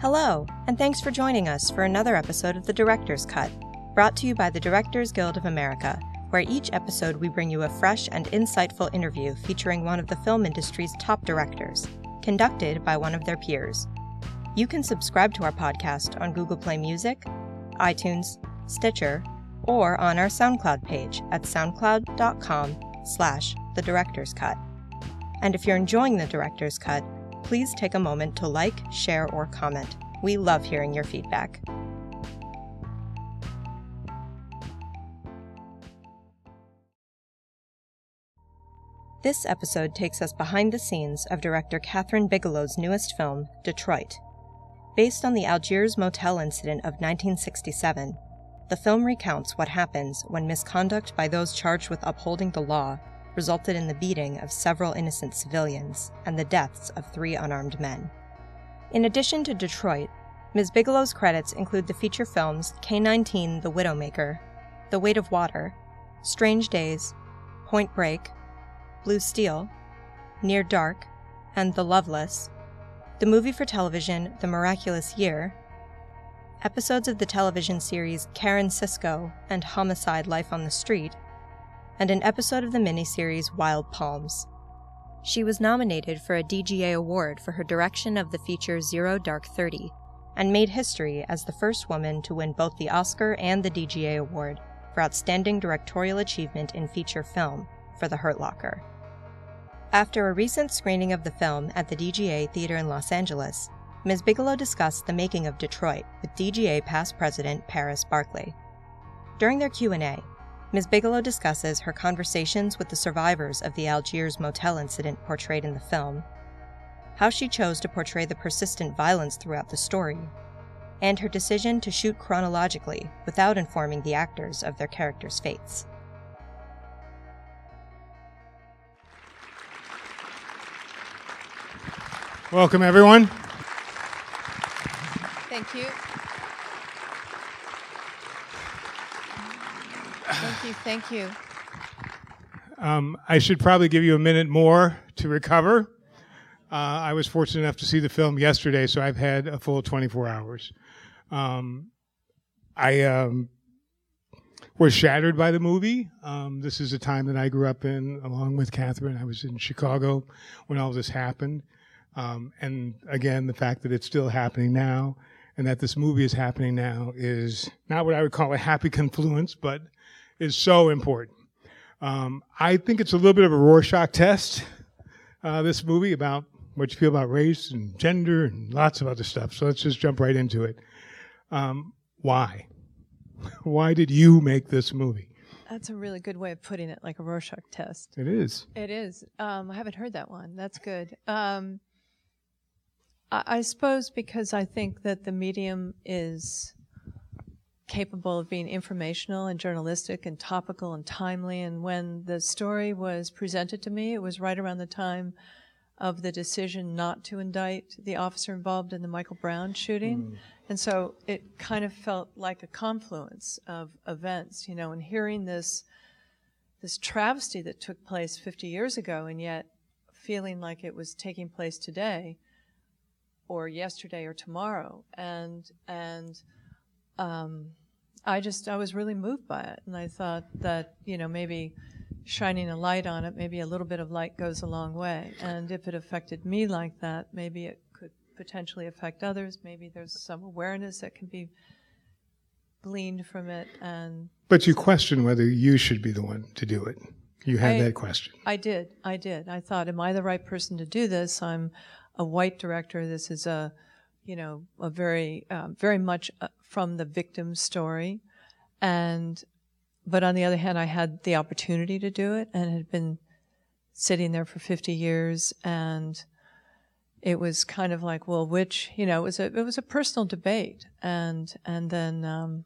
Hello, and thanks for joining us for another episode of The Director's Cut, brought to you by the Directors Guild of America, where each episode we bring you a fresh and insightful interview featuring one of the film industry's top directors, conducted by one of their peers. You can subscribe to our podcast on Google Play Music, iTunes, Stitcher, or on our SoundCloud page at soundcloud.com slash the director's cut. And if you're enjoying the director's cut, please take a moment to like, share, or comment. We love hearing your feedback. This episode takes us behind the scenes of director Kathryn Bigelow's newest film, Detroit. Based on the Algiers motel incident of 1967, the film recounts what happens when misconduct by those charged with upholding the law resulted in the beating of several innocent civilians and the deaths of three unarmed men. In addition to Detroit, Ms. Bigelow's credits include the feature films K 19 The Widowmaker, The Weight of Water, Strange Days, Point Break, Blue Steel, Near Dark, and The Loveless, the movie for television The Miraculous Year, episodes of the television series Karen Sisco and Homicide Life on the Street, and an episode of the miniseries Wild Palms. She was nominated for a DGA award for her direction of the feature Zero Dark Thirty, and made history as the first woman to win both the Oscar and the DGA award for Outstanding Directorial Achievement in Feature Film for The Hurt Locker. After a recent screening of the film at the DGA Theater in Los Angeles, Ms. Bigelow discussed the making of Detroit with DGA past president Paris Barclay. During their Q&A, Ms. Bigelow discusses her conversations with the survivors of the Algiers motel incident portrayed in the film, how she chose to portray the persistent violence throughout the story, and her decision to shoot chronologically without informing the actors of their characters' fates. Welcome, everyone. Thank you. Thank you. Thank you. Um, I should probably give you a minute more to recover. Uh, I was fortunate enough to see the film yesterday, so I've had a full 24 hours. Um, I um, was shattered by the movie. Um, this is a time that I grew up in, along with Kathryn. I was in Chicago when all this happened. Um, and again, the fact that it's still happening now and that this movie is happening now is not what I would call a happy confluence, but is so important. Um, I think it's a little bit of a Rorschach test, uh, this movie, about what you feel about race and gender and lots of other stuff. So let's just jump right into it. Um, why? why did you make this movie? That's a really good way of putting it, like a Rorschach test. It is. It is. Um, I haven't heard that one. That's good. Um, I, I suppose because I think that the medium is capable of being informational and journalistic and topical and timely. And when the story was presented to me, it was right around the time of the decision not to indict the officer involved in the Michael Brown shooting. Mm. And so it kind of felt like a confluence of events, you know, and hearing this this travesty that took place 50 years ago and yet feeling like it was taking place today or yesterday or tomorrow and and um, I just I was really moved by it, and I thought that you know maybe shining a light on it, maybe a little bit of light goes a long way, and if it affected me like that, maybe it could potentially affect others. Maybe there's some awareness that can be gleaned from it, and but you question whether you should be the one to do it. You had I, that question. I did. I did. I thought, am I the right person to do this? I'm a white director. This is a you know, a very, um, very much uh, from the victim's story. And, but on the other hand, I had the opportunity to do it and had been sitting there for 50 years and it was kind of like, well, which, you know, it was a, it was a personal debate. And, and then, um,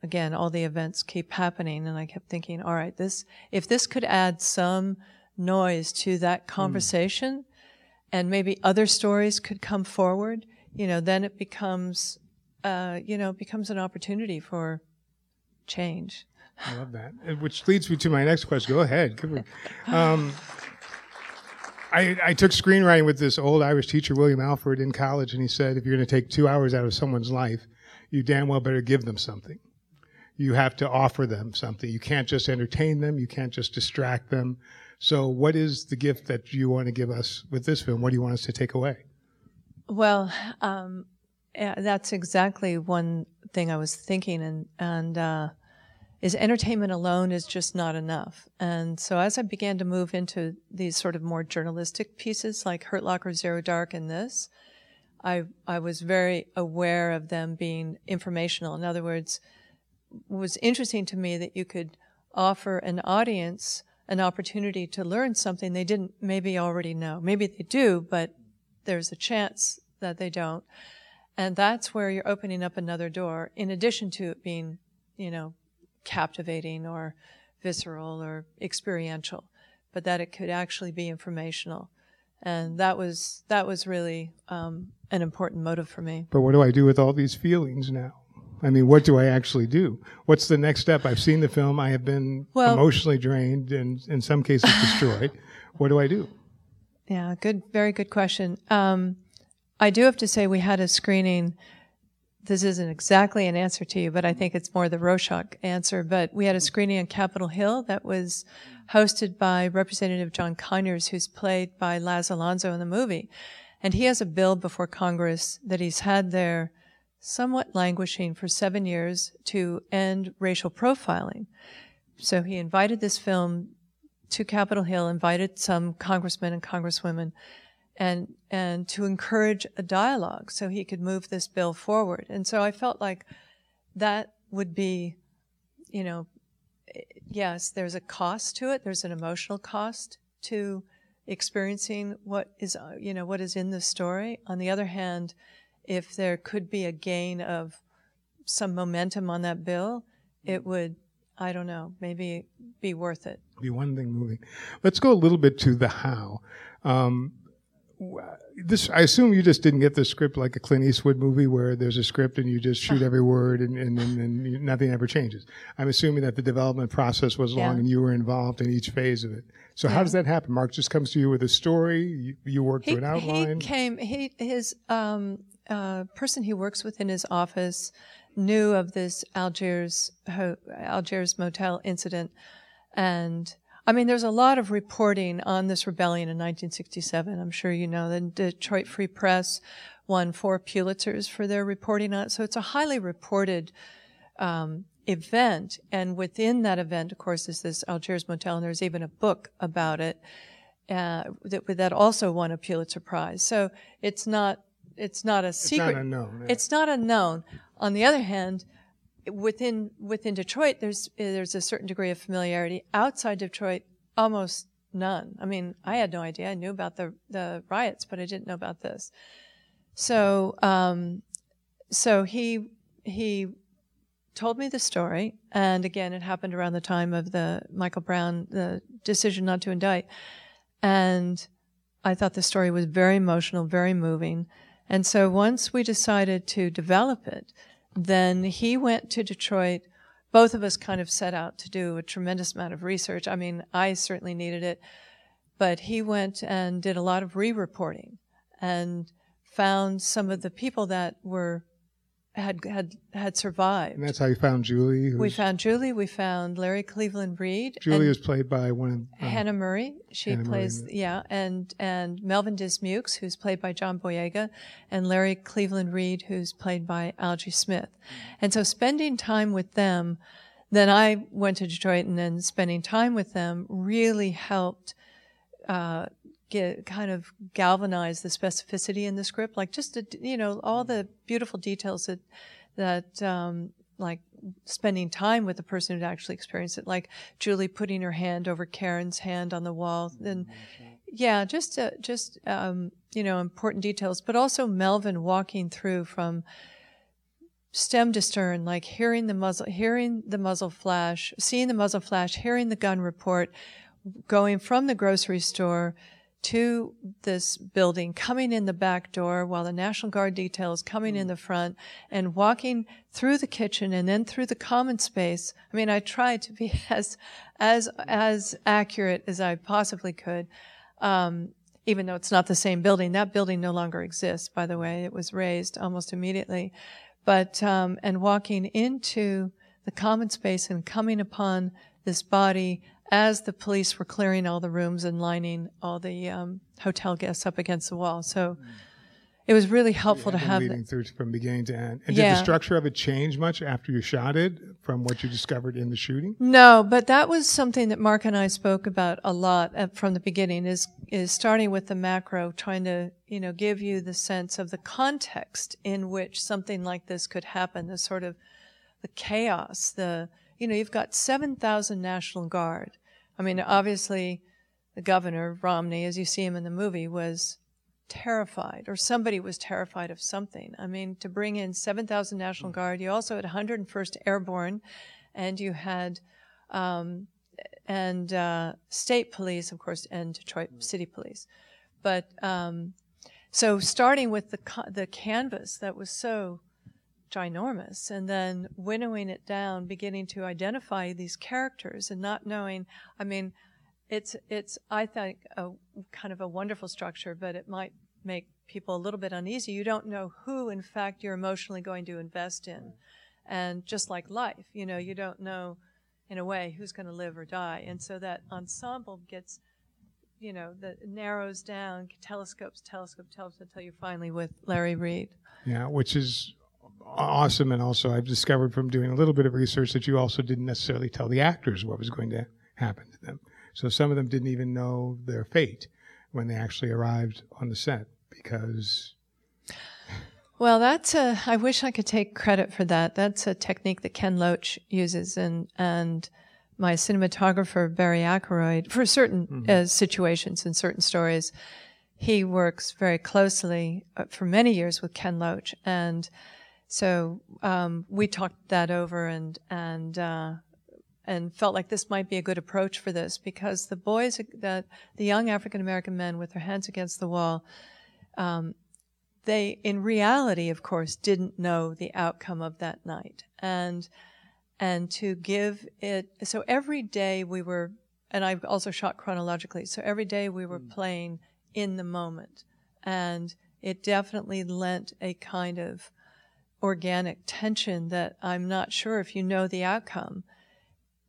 again, all the events keep happening and I kept thinking, all right, this, if this could add some noise to that hmm. conversation, mm and maybe other stories could come forward, you know, then it becomes, uh, you know, becomes an opportunity for change. I love that. Which leads me to my next question. Go ahead. Um, I, I took screenwriting with this old Irish teacher, William Alford, in college, and he said, if you're going to take two hours out of someone's life, you damn well better give them something. You have to offer them something. You can't just entertain them. You can't just distract them. So, what is the gift that you want to give us with this film? What do you want us to take away? Well, um, yeah, that's exactly one thing I was thinking, and and uh, is entertainment alone is just not enough. And so as I began to move into these sort of more journalistic pieces like Hurt Locker, Zero Dark, and this, I I was very aware of them being informational. In other words, it was interesting to me that you could offer an audience an opportunity to learn something they didn't maybe already know. Maybe they do, but there's a chance that they don't. And that's where you're opening up another door, in addition to it being, you know, captivating or visceral or experiential, but that it could actually be informational. And that was that was really um, an important motive for me. But what do I do with all these feelings now? I mean, what do I actually do? What's the next step? I've seen the film. I have been well, emotionally drained and in some cases destroyed. what do I do? Yeah, good, very good question. Um, I do have to say we had a screening this isn't exactly an answer to you, but I think it's more the Rorschach answer. But we had a screening on Capitol Hill that was hosted by Representative John Conyers, who's played by Laz Alonso in the movie. And he has a bill before Congress that he's had there somewhat languishing for seven years to end racial profiling. So he invited this film to Capitol Hill, invited some congressmen and congresswomen and and to encourage a dialogue so he could move this bill forward. And so I felt like that would be, you know, yes, there's a cost to it. There's an emotional cost to experiencing what is, you know, what is in the story. On the other hand, if there could be a gain of some momentum on that bill, it would I don't know, maybe be worth it. Be one thing moving. Let's go a little bit to the how. Um, this I assume you just didn't get the script like a Clint Eastwood movie where there's a script and you just shoot every word and, and, and, and nothing ever changes. I'm assuming that the development process was long yeah. and you were involved in each phase of it. So yeah. how does that happen? Mark just comes to you with a story. You, you work through an outline. He came. He his um, uh, person he works with in his office knew of this Algiers Algiers motel incident, and I mean, there's a lot of reporting on this rebellion in 1967. I'm sure you know the Detroit Free Press won four Pulitzers for their reporting on it. So it's a highly reported um, event. And within that event, of course, is this Algiers Motel, and there's even a book about it uh, that, that also won a Pulitzer Prize. So it's not it's not a secret. It's not unknown. Yeah. It's not unknown. On the other hand, within within Detroit, there's there's a certain degree of familiarity. Outside Detroit, almost none. I mean, I had no idea. I knew about the the riots, but I didn't know about this. So, um, so he he told me the story, and again, it happened around the time of the Michael Brown the decision not to indict, and I thought the story was very emotional, very moving. And so once we decided to develop it, then he went to Detroit. Both of us kind of set out to do a tremendous amount of research. I mean, I certainly needed it, but he went and did a lot of re reporting and found some of the people that were had had had survived. And that's how you found Julie. We found Julie. We found Larry Cleveland Reed. Julie is played by one of um, Hannah Murray. She Hannah plays Murray. yeah, and and Melvin Dismukes, who's played by John Boyega, and Larry Cleveland Reed, who's played by Algee Smith. And so spending time with them, then I went to Detroit, and then spending time with them really helped. Uh, get kind of galvanize the specificity in the script, like just to, you know all the beautiful details that that um, like spending time with the person who'd actually experienced it, like Julie putting her hand over Karen's hand on the wall, and yeah, just uh, just um, you know important details, but also Melvin walking through from stem to stern, like hearing the muzzle, hearing the muzzle flash, seeing the muzzle flash, hearing the gun report, going from the grocery store to this building, coming in the back door while the National Guard detail is coming in mm. the front and walking through the kitchen and then through the common space. I mean, I tried to be as, as, as accurate as I possibly could. Um, even though it's not the same building. That building no longer exists, by the way. It was razed almost immediately. But, um, and walking into the common space and coming upon this body as the police were clearing all the rooms and lining all the um, hotel guests up against the wall. So it was really helpful to have leading that. through from beginning to end. And did the structure of it change much after you shot it from what you discovered in the shooting? No, but that was something that Mark and I spoke about a lot at, from the beginning. Is is starting with the macro, trying to you know give you the sense of the context in which something like this could happen. The sort of the chaos. The you know you've got seven thousand National Guard. I mean, obviously, the governor Romney, as you see him in the movie, was terrified, or somebody was terrified of something. I mean, to bring in 7,000 National Guard, you also had 101st Airborne, and you had, um, and uh, state police, of course, and Detroit City Police. But um, so starting with the the canvas that was so ginormous, and then winnowing it down, beginning to identify these characters, and not knowing. I mean, it's it's I think a kind of a wonderful structure, but it might make people a little bit uneasy. You don't know who, in fact, you're emotionally going to invest in, and just like life, you know, you don't know, in a way, who's going to live or die, and so that ensemble gets. You know, that narrows down, telescopes, telescope, telescope, until you're finally with Larry Reed. Yeah, which is awesome. And also, I've discovered from doing a little bit of research that you also didn't necessarily tell the actors what was going to happen to them. So some of them didn't even know their fate when they actually arrived on the set because Well, that's a. I wish I could take credit for that. That's a technique that Ken Loach uses, and and my cinematographer Barry Ackroyd for certain uh, situations and certain stories. He works very closely uh, for many years with Ken Loach, and so um, we talked that over and and uh, and felt like this might be a good approach for this because the boys that the young African American men with their hands against the wall they in reality of course didn't know the outcome of that night. And and to give it so every day we were and I've also shot chronologically so every day we were playing in the moment. And it definitely lent a kind of organic tension that I'm not sure if you know the outcome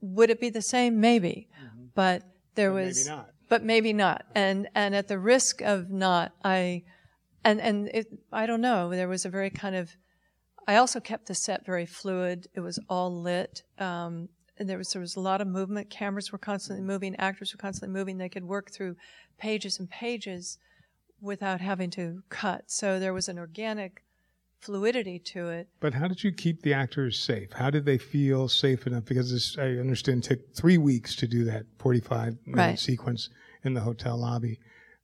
would it be the same maybe but there But maybe was not. but maybe not and and at the risk of not I and and it, I don't know. There was a very kind of. I also kept the set very fluid. It was all lit. Um, and there was there was a lot of movement. Cameras were constantly moving. Actors were constantly moving. They could work through pages and pages without having to cut. So there was an organic fluidity to it. But how did you keep the actors safe? How did they feel safe enough? Because this, I understand, took three weeks to do that 45 minute Right. sequence in the hotel lobby,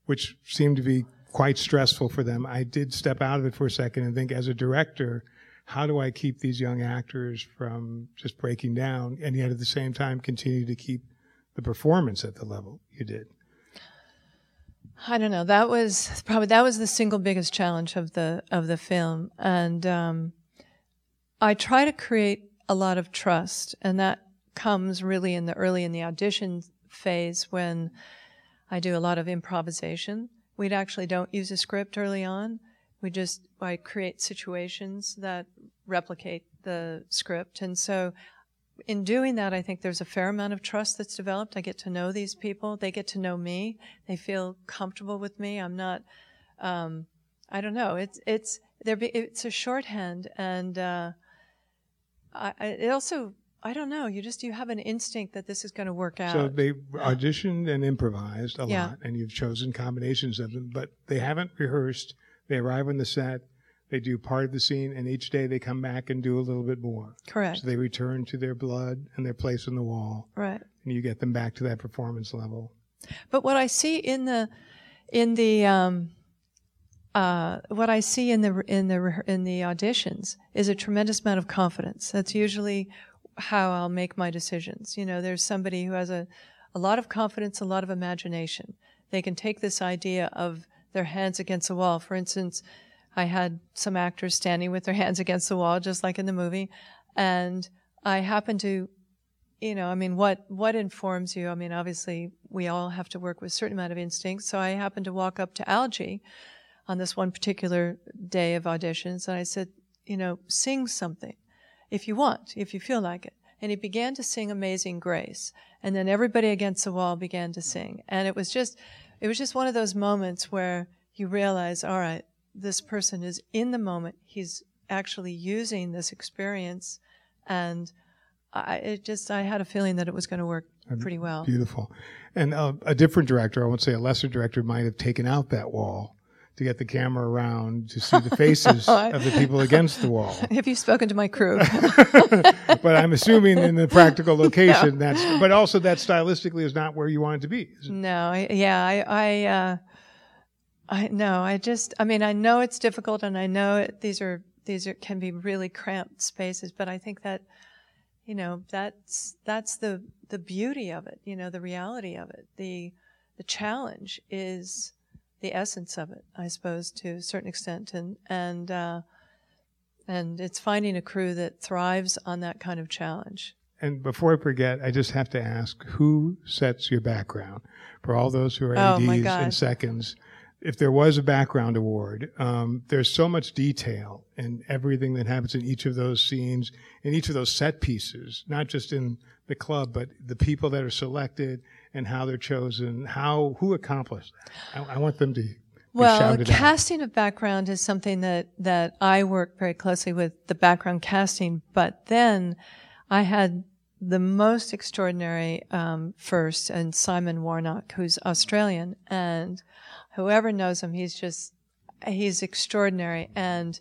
which seemed to be quite stressful for them. I did step out of it for a second and think, as a director, how do I keep these young actors from just breaking down and yet at the same time continue to keep the performance at the level you did? I don't know. That was probably that was the single biggest challenge of the of the film, and um, I try to create a lot of trust, and that comes really in the early in the audition phase when I do a lot of improvisation. We actually don't use a script early on. We just I create situations that replicate the script, and so in doing that, I think there's a fair amount of trust that's developed. I get to know these people. They get to know me. They feel comfortable with me. I'm not. Um, I don't know. It's it's there. It's a shorthand, and uh, I, I, it also. I don't know. You just you have an instinct that this is going to work out. So they auditioned and improvised a Yeah. lot, and you've chosen combinations of them, but they haven't rehearsed. They arrive on the set, they do part of the scene, and each day they come back and do a little bit more. Correct. So they return to their blood and their place on the wall, right. and you get them back to that performance level. But what I see in the in the um, uh, what I see in the in the in the auditions is a tremendous amount of confidence. That's usually how I'll make my decisions. You know, there's somebody who has a a lot of confidence, a lot of imagination. They can take this idea of their hands against the wall. For instance, I had some actors standing with their hands against the wall, just like in the movie, and I happened to you know, I mean, what what informs you? I mean, obviously, we all have to work with a certain amount of instinct. So I happened to walk up to Algee on this one particular day of auditions, and I said, you know, sing something if you want, if you feel like it. And he began to sing Amazing Grace, and then everybody against the wall began to sing, and it was just, it was just one of those moments where you realize, all right, this person is in the moment. He's actually using this experience and I it just I had a feeling that it was going to work pretty well. Beautiful. And uh, a different director, I won't say a lesser director, might have taken out that wall to get the camera around to see the faces of the people against the wall. Have you spoken to my crew? but I'm assuming in the practical location, that's. But also that stylistically is not where you want it to be. No, I, yeah, I, I, uh, I know. I just, I mean, I know it's difficult, and I know it, these are these are can be really cramped spaces, but I think that you know that's that's the the beauty of it you know the reality of it the the challenge is the essence of it i suppose to a certain extent and and uh, and it's finding a crew that thrives on that kind of challenge and before I forget, I just have to ask who sets your background for all those who are Oh, my ADs God. in seconds. If there was a background award, um, there's so much detail in everything that happens in each of those scenes, in each of those set pieces, not just in the club, but the people that are selected and how they're chosen, how who accomplished that. I, I want them to be Well, shouted out. casting of background is something that, that I work very closely with the background casting, but then I had the most extraordinary um, first, and Simon Warnock, who's Australian, and whoever knows him, he's just he's extraordinary, and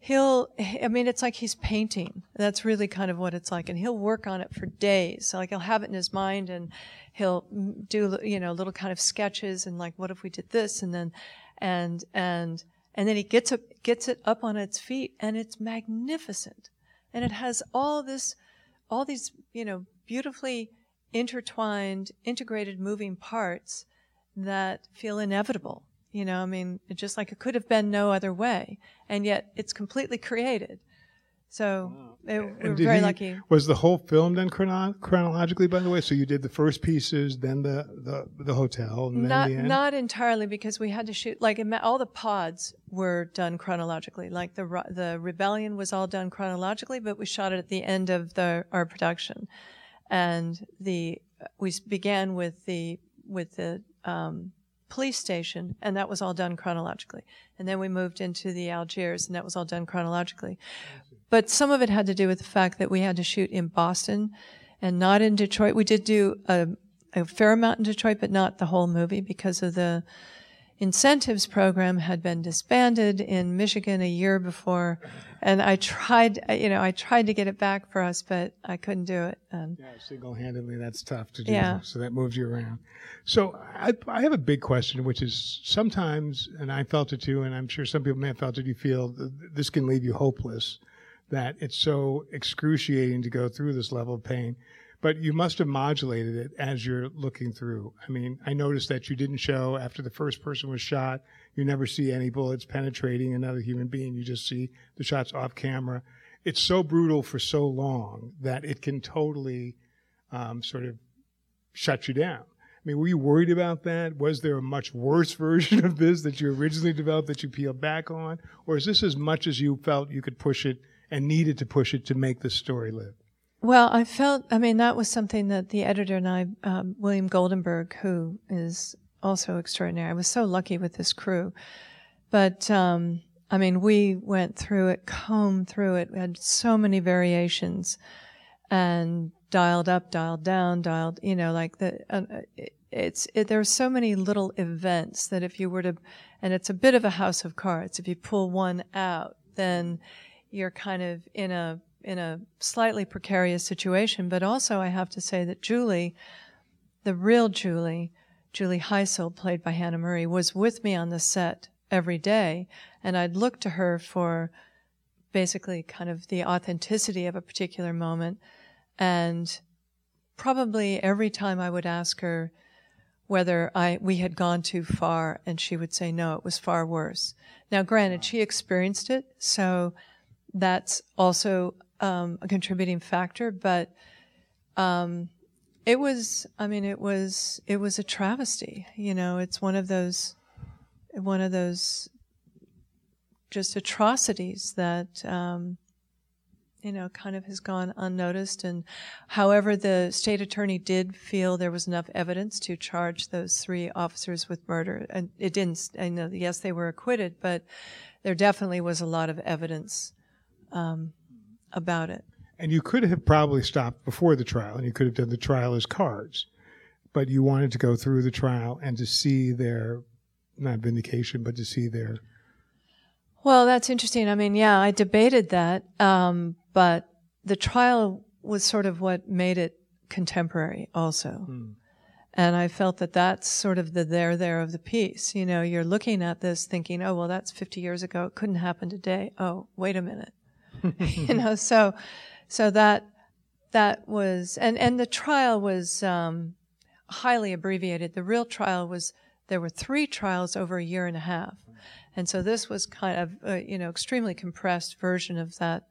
he'll i mean it's like he's painting. That's really kind of what it's like. And he'll work on it for days. So like he'll have it in his mind and he'll do you know little kind of sketches and like what if we did this? And then and and and then he gets up gets it up on its feet and it's magnificent. And it has all this all these you know beautifully intertwined integrated moving parts that feel inevitable you know? I mean just like it could have been no other way and yet it's completely created. So mm. it, we're And very he- lucky. Was the whole film done chrono- chronologically, by the way? So you did the first pieces, then the the, the hotel, and then not the end. not entirely because we had to shoot like all the pods were done chronologically. Like the the rebellion was all done chronologically but we shot it at the end of the our production. And the we began with the with the um, police station and that was all done chronologically. And then we moved into the algiers and that was all done chronologically. But some of it had to do with the fact that we had to shoot in boston and not in detroit. We did do a, a fair amount in detroit but not the whole movie because of the incentives program had been disbanded in Michigan a year before, and I tried, you know, I tried to get it back for us, but I couldn't do it. And Yeah, single-handedly, that's tough to do. Yeah. So that moves you around. So I, I have a big question, which is sometimes, and I felt it too, and I'm sure some people may have felt it. You feel this can leave you hopeless, that it's so excruciating to go through this level of pain. But you must have modulated it as you're looking through. I mean, I noticed that you didn't show after the first person was shot. You never see any bullets penetrating another human being. You just see the shots off camera. It's so brutal for so long that it can totally um, sort of shut you down. I mean, were you worried about that? Was there a much worse version of this that you originally developed that you peeled back on? Or is this as much as you felt you could push it and needed to push it to make the story live? Well, I felt, I mean, that was something that the editor and I, um, William Goldenberg, who is also extraordinary, I was so lucky with this crew. But, um, I mean, we went through it, combed through it. We had so many variations and dialed up, dialed down, dialed, you know, like the, uh, it, it's, it, there are so many little events that if you were to, and it's a bit of a house of cards. If you pull one out, then you're kind of in a, in a slightly precarious situation. But also I have to say that Julie, the real Julie, Julie Hysell, played by Hannah Murray, was with me on the set every day. And I'd look to her for basically kind of the authenticity of a particular moment. And probably every time I would ask her whether I we had gone too far, and she would say, no, it was far worse. Now, granted, she experienced it, so that's also um, a contributing factor, but um, it was. I mean, it was. It was a travesty. You know, it's one of those, one of those, just atrocities that. Um, you know, kind of has gone unnoticed. And however, the state attorney did feel there was enough evidence to charge those three officers with murder. And it didn't, I know, yes, they were acquitted, but there definitely was a lot of evidence um, about it. And you could have probably stopped before the trial and you could have done the trial as cards, but you wanted to go through the trial and to see their, not vindication, but to see their. Well, that's interesting. I mean, yeah, I debated that, um, but the trial was sort of what made it contemporary also. Mm. And I felt that that's sort of the there there of the piece. You know, you're looking at this thinking, oh, well, that's 50 years ago. It couldn't happen today. Oh, wait a minute. you know, so so that that was and and the trial was um, highly abbreviated. The real trial was there were three trials over a year and a half, and so this was kind of uh, you know extremely compressed version of that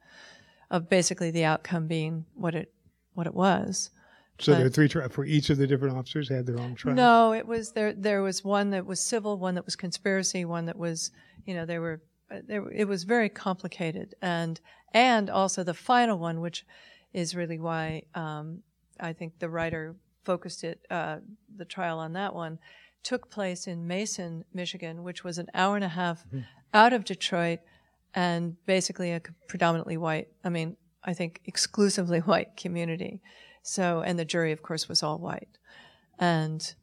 of basically the outcome being what it what it was. So but, there were three trials for each of the different officers had their own trial. No, it was there. There was one that was civil, one that was conspiracy, one that was you know they were it was very complicated, and and also the final one, which is really why um, I think the writer focused it uh, the trial on that one, took place in Mason, Michigan, which was an hour and a half mm-hmm. out of Detroit, and basically a predominantly white. I mean, I think exclusively white community. So, and the jury, of course, was all white, and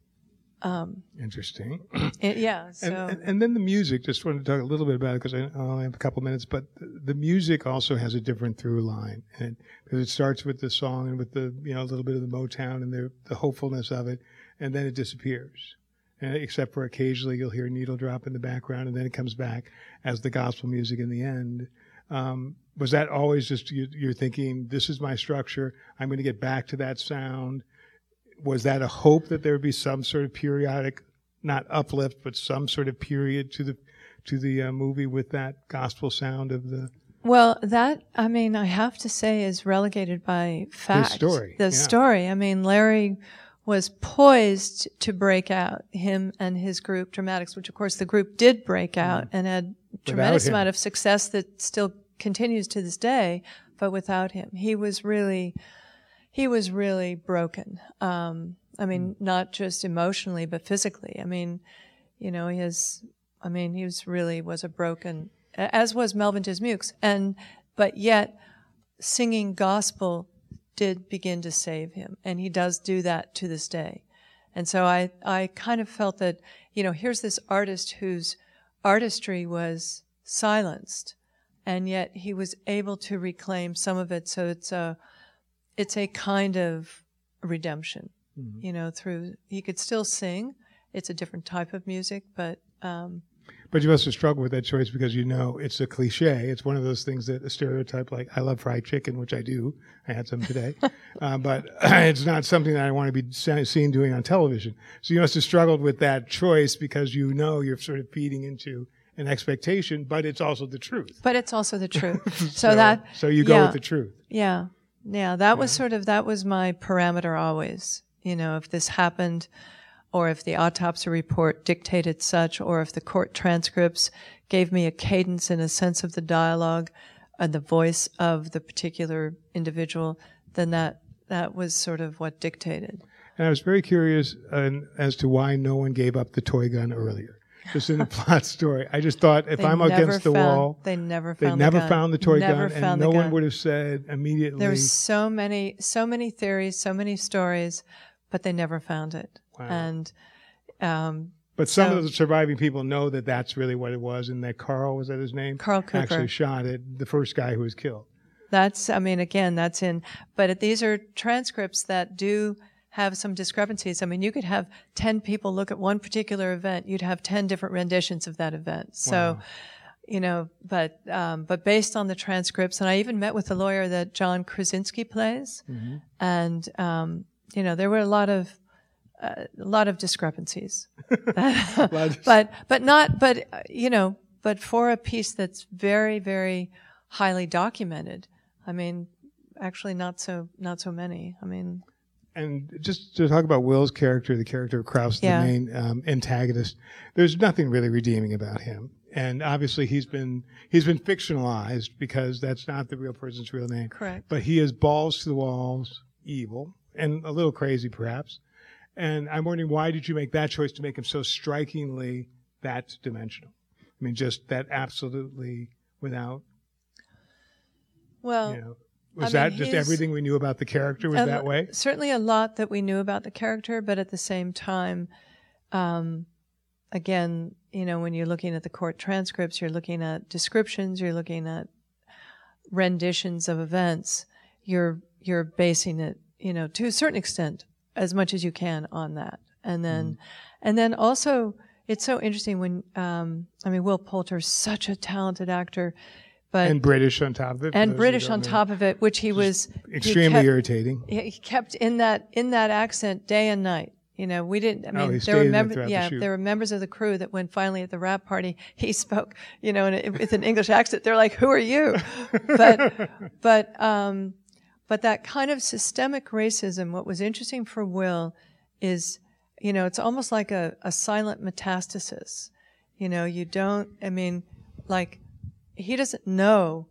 um, Interesting. It, yeah. So. And, and, and, then the music. Just wanted to talk a little bit about it because I only have a couple minutes. But the, music also has a different through line, and because it starts with the song and with the you know a little bit of the Motown and the the hopefulness of it, and then it disappears. And except for occasionally you'll hear a needle drop in the background, and then it comes back as the gospel music in the end. Um, was that always just you, you're thinking, this is my structure. I'm going to get back to that sound was that a hope that there would be some sort of periodic, not uplift, but some sort of period to the to the uh, movie with that gospel sound of the? Well, that I mean, I have to say is relegated by fact. The story. The yeah. story. I mean, Larry was poised to break out him and his group dramatics which of course the group did break mm-hmm. out mm. and had tremendous amount of success that still continues to this day but without him he was really he was really broken. Um, I mean, hmm. not just emotionally, but physically. I mean, you know, he has, I mean, he was really was a broken, as was Melvin Dismukes. And, but yet singing gospel did begin to save him. And he does do that to this day. And so I, I kind of felt that, you know, here's this artist whose artistry was silenced. And yet he was able to reclaim some of it. So it's a, it's a kind of redemption, mm-hmm. you know, through, he could still sing. It's a different type of music, but, um, but you must have struggled with that choice because you know it's a cliche. It's one of those things that a stereotype like I love fried chicken, which I do. I had some today, uh, but it's not something that I want to be seen doing on television. So you must have struggled with that choice because you know you're sort of feeding into an expectation, but it's also the truth. But it's also the truth. so, so, that so you go yeah, with the truth. Yeah. Yeah, that was sort of that was my parameter always. You know, if this happened, or if the autopsy report dictated such, or if the court transcripts gave me a cadence and a sense of the dialogue and the voice of the particular individual, then that that was sort of what dictated. And I was very curious uh, as to why no one gave up the toy gun earlier just in the plot story. I just thought if they I'm against the found, wall, they never found they never the found the toy never gun, and no one would have said immediately. There's so many, so many theories, so many stories, but they never found it. Wow. And um, but some so, of the surviving people know that that's really what it was, and that Carl was that his name? Carl Cooper actually shot it, the first guy who was killed. That's, I mean, again, that's in, but these are transcripts that do have some discrepancies. I mean, you could have 10 people look at one particular event, you'd have 10 different renditions of that event. So, wow. you know, but, um, but based on the transcripts, and I even met with the lawyer that John Krasinski plays, mm-hmm. and, um, you know, there were a lot of, uh, a lot of discrepancies. but, but not, but, uh, you know, but for a piece that's very, very highly documented, I mean, actually not so, not so many. I mean, and just to talk about Will's character, the character of Kraus, Yeah. the main um, antagonist, there's nothing really redeeming about him. And obviously, he's been he's been fictionalized because that's not the real person's real name. Correct. But he is balls to the walls, evil, and a little crazy, perhaps. And I'm wondering, why did you make that choice to make him so strikingly that dimensional? I mean, just that absolutely without, Well, you know, was I mean, that just everything we knew about the character was a- that way? Certainly a lot that we knew about the character, but at the same time, um, again, you know, when you're looking at the court transcripts, you're looking at descriptions, you're looking at renditions of events, you're you're basing it, you know, to a certain extent, as much as you can on that, and then, Mm-hmm. and then also, it's so interesting when, um, I mean, Will Poulter's such a talented actor, but and British on top of it. and British on know. top of it, which he was he Extremely kept- irritating. he he kept in that in that accent day and night. You know, we didn't. I Oh, mean, he there were stayed in it members. throughout the Yeah, there were members of the crew that when finally at the wrap party he spoke, you know, in a, with an English accent. They're like, "Who are you?" But but um, but that kind of systemic racism. What was interesting for Will is, you know, it's almost like a, a silent metastasis. You know, you don't. I mean, like he doesn't know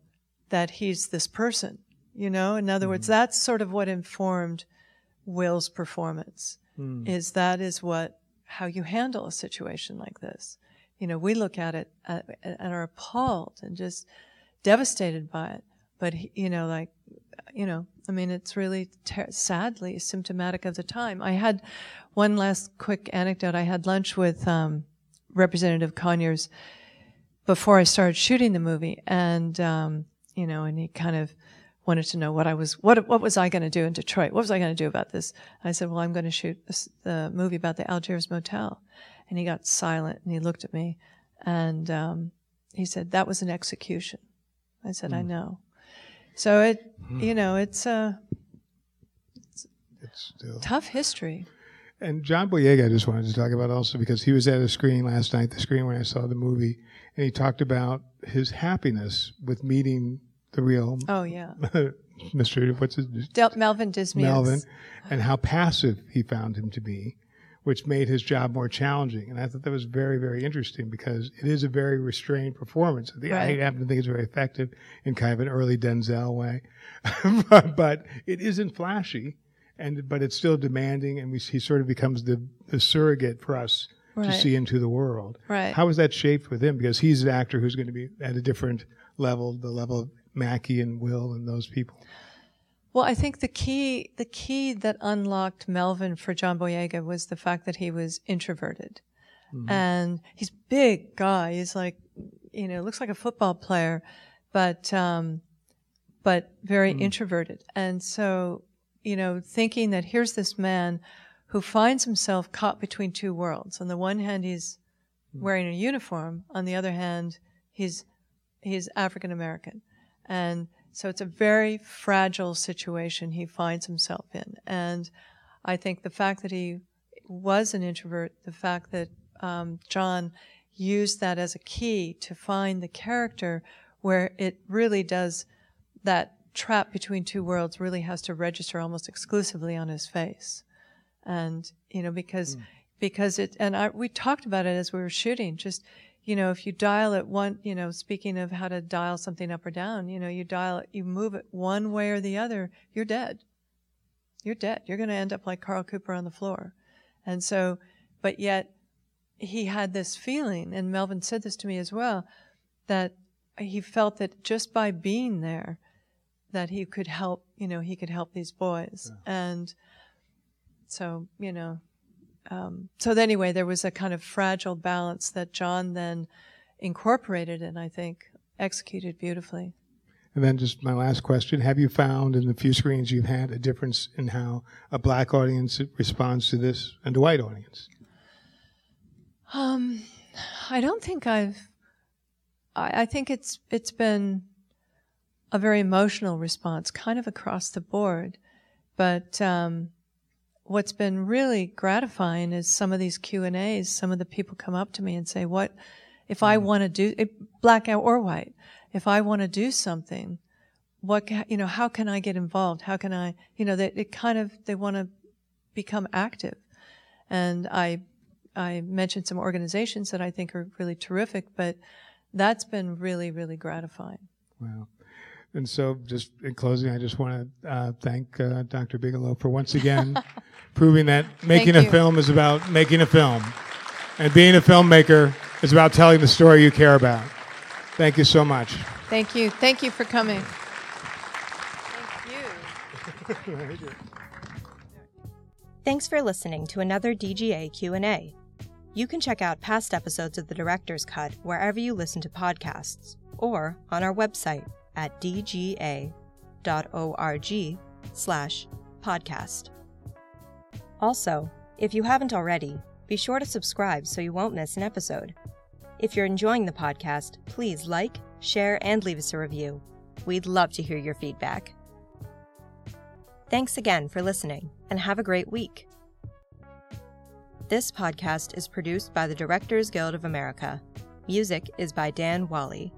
that he's this person. You know, in other words, that's sort of what informed Will's performance. Is that is what how you handle a situation like this. You know, we look at it uh, and are appalled and just devastated by it. But he- you know, like you know, I mean, it's really ter- sadly symptomatic of the time. I had one last quick anecdote. I had lunch with um, Representative Conyers before I started shooting the movie, and um, you know, and he kind of wanted to know what I was, what what was I going to do in Detroit? What was I going to do about this? I said, well, I'm going to shoot this, the movie about the Algiers Motel, and he got silent and he looked at me, and um, he said that was an execution. I said, I know. So it, you know, it's a It's still. tough history. And John Boyega, I just wanted to talk about also because he was at a screening last night, the screen when I saw the movie, and he talked about his happiness with meeting the real Oh yeah, Mr. What's his Del- Melvin Dismius. Melvin, and how passive he found him to be, which made his job more challenging. And I thought that was very, very interesting because it is a very restrained performance. I, think, I happen to think it's very effective in kind of an early Denzel way, but, but it isn't flashy, and but it's still demanding, and we, he sort of becomes the, the surrogate for us to see into the world. Right. How was that shaped with him? Because he's an actor who's going to be at a different level, the level of Mackie and Will and those people. Well, I think the key the key that unlocked Melvin for John Boyega was the fact that he was introverted. And he's big guy. He's like you know, looks like a football player, but um but very introverted. And so, you know, thinking that here's this man who finds himself caught between two worlds. On the one hand he's wearing a uniform, on the other hand he's he's African American. And so it's a very fragile situation he finds himself in. And I think the fact that he was an introvert, the fact that um, John used that as a key to find the character where it really does that trap between two worlds really has to register almost exclusively on his face. And, you know, because, mm. because it, and I, we talked about it as we were shooting, just, you know, if you dial it one, you know, speaking of how to dial something up or down, you know, you dial it, you move it one way or the other, you're dead. You're dead. You're going to end up like Carl Cooper on the floor. And so, but yet he had this feeling, and Melvin said this to me as well, that he felt that just by being there, that he could help, you know, he could help these boys. And so, you know, um, so anyway, there was a kind of fragile balance that John then incorporated and I think executed beautifully. And then just my last question. Have you found in the few screens you've had a difference in how a black audience responds to this and a white audience? Um, I don't think I've. I, I think it's it's been a very emotional response, kind of across the board. But um, what's been really gratifying is some of these Q and A's. Some of the people come up to me and say, "What if I mm. want to do it, black or white? If I want to do something, what you know? How can I get involved? How can I? You know, they it kind of they want to become active. And I, I mentioned some organizations that I think are really terrific, but that's been really, really gratifying. Wow. And so, just in closing, I just want to uh, thank uh, Dr. Bigelow for once again proving that making a film is about making a film. And being a filmmaker is about telling the story you care about. Thank you so much. Thank you. Thank you for coming. Thank you. Thanks for listening to another DGA Q&A. You can check out past episodes of The Director's Cut wherever you listen to podcasts or on our website at dga.org slash podcast. Also, if you haven't already, be sure to subscribe so you won't miss an episode. If you're enjoying the podcast, please like, share, and leave us a review. We'd love to hear your feedback. Thanks again for listening, and have a great week. This podcast is produced by the Directors Guild of America. Music is by Dan Wally.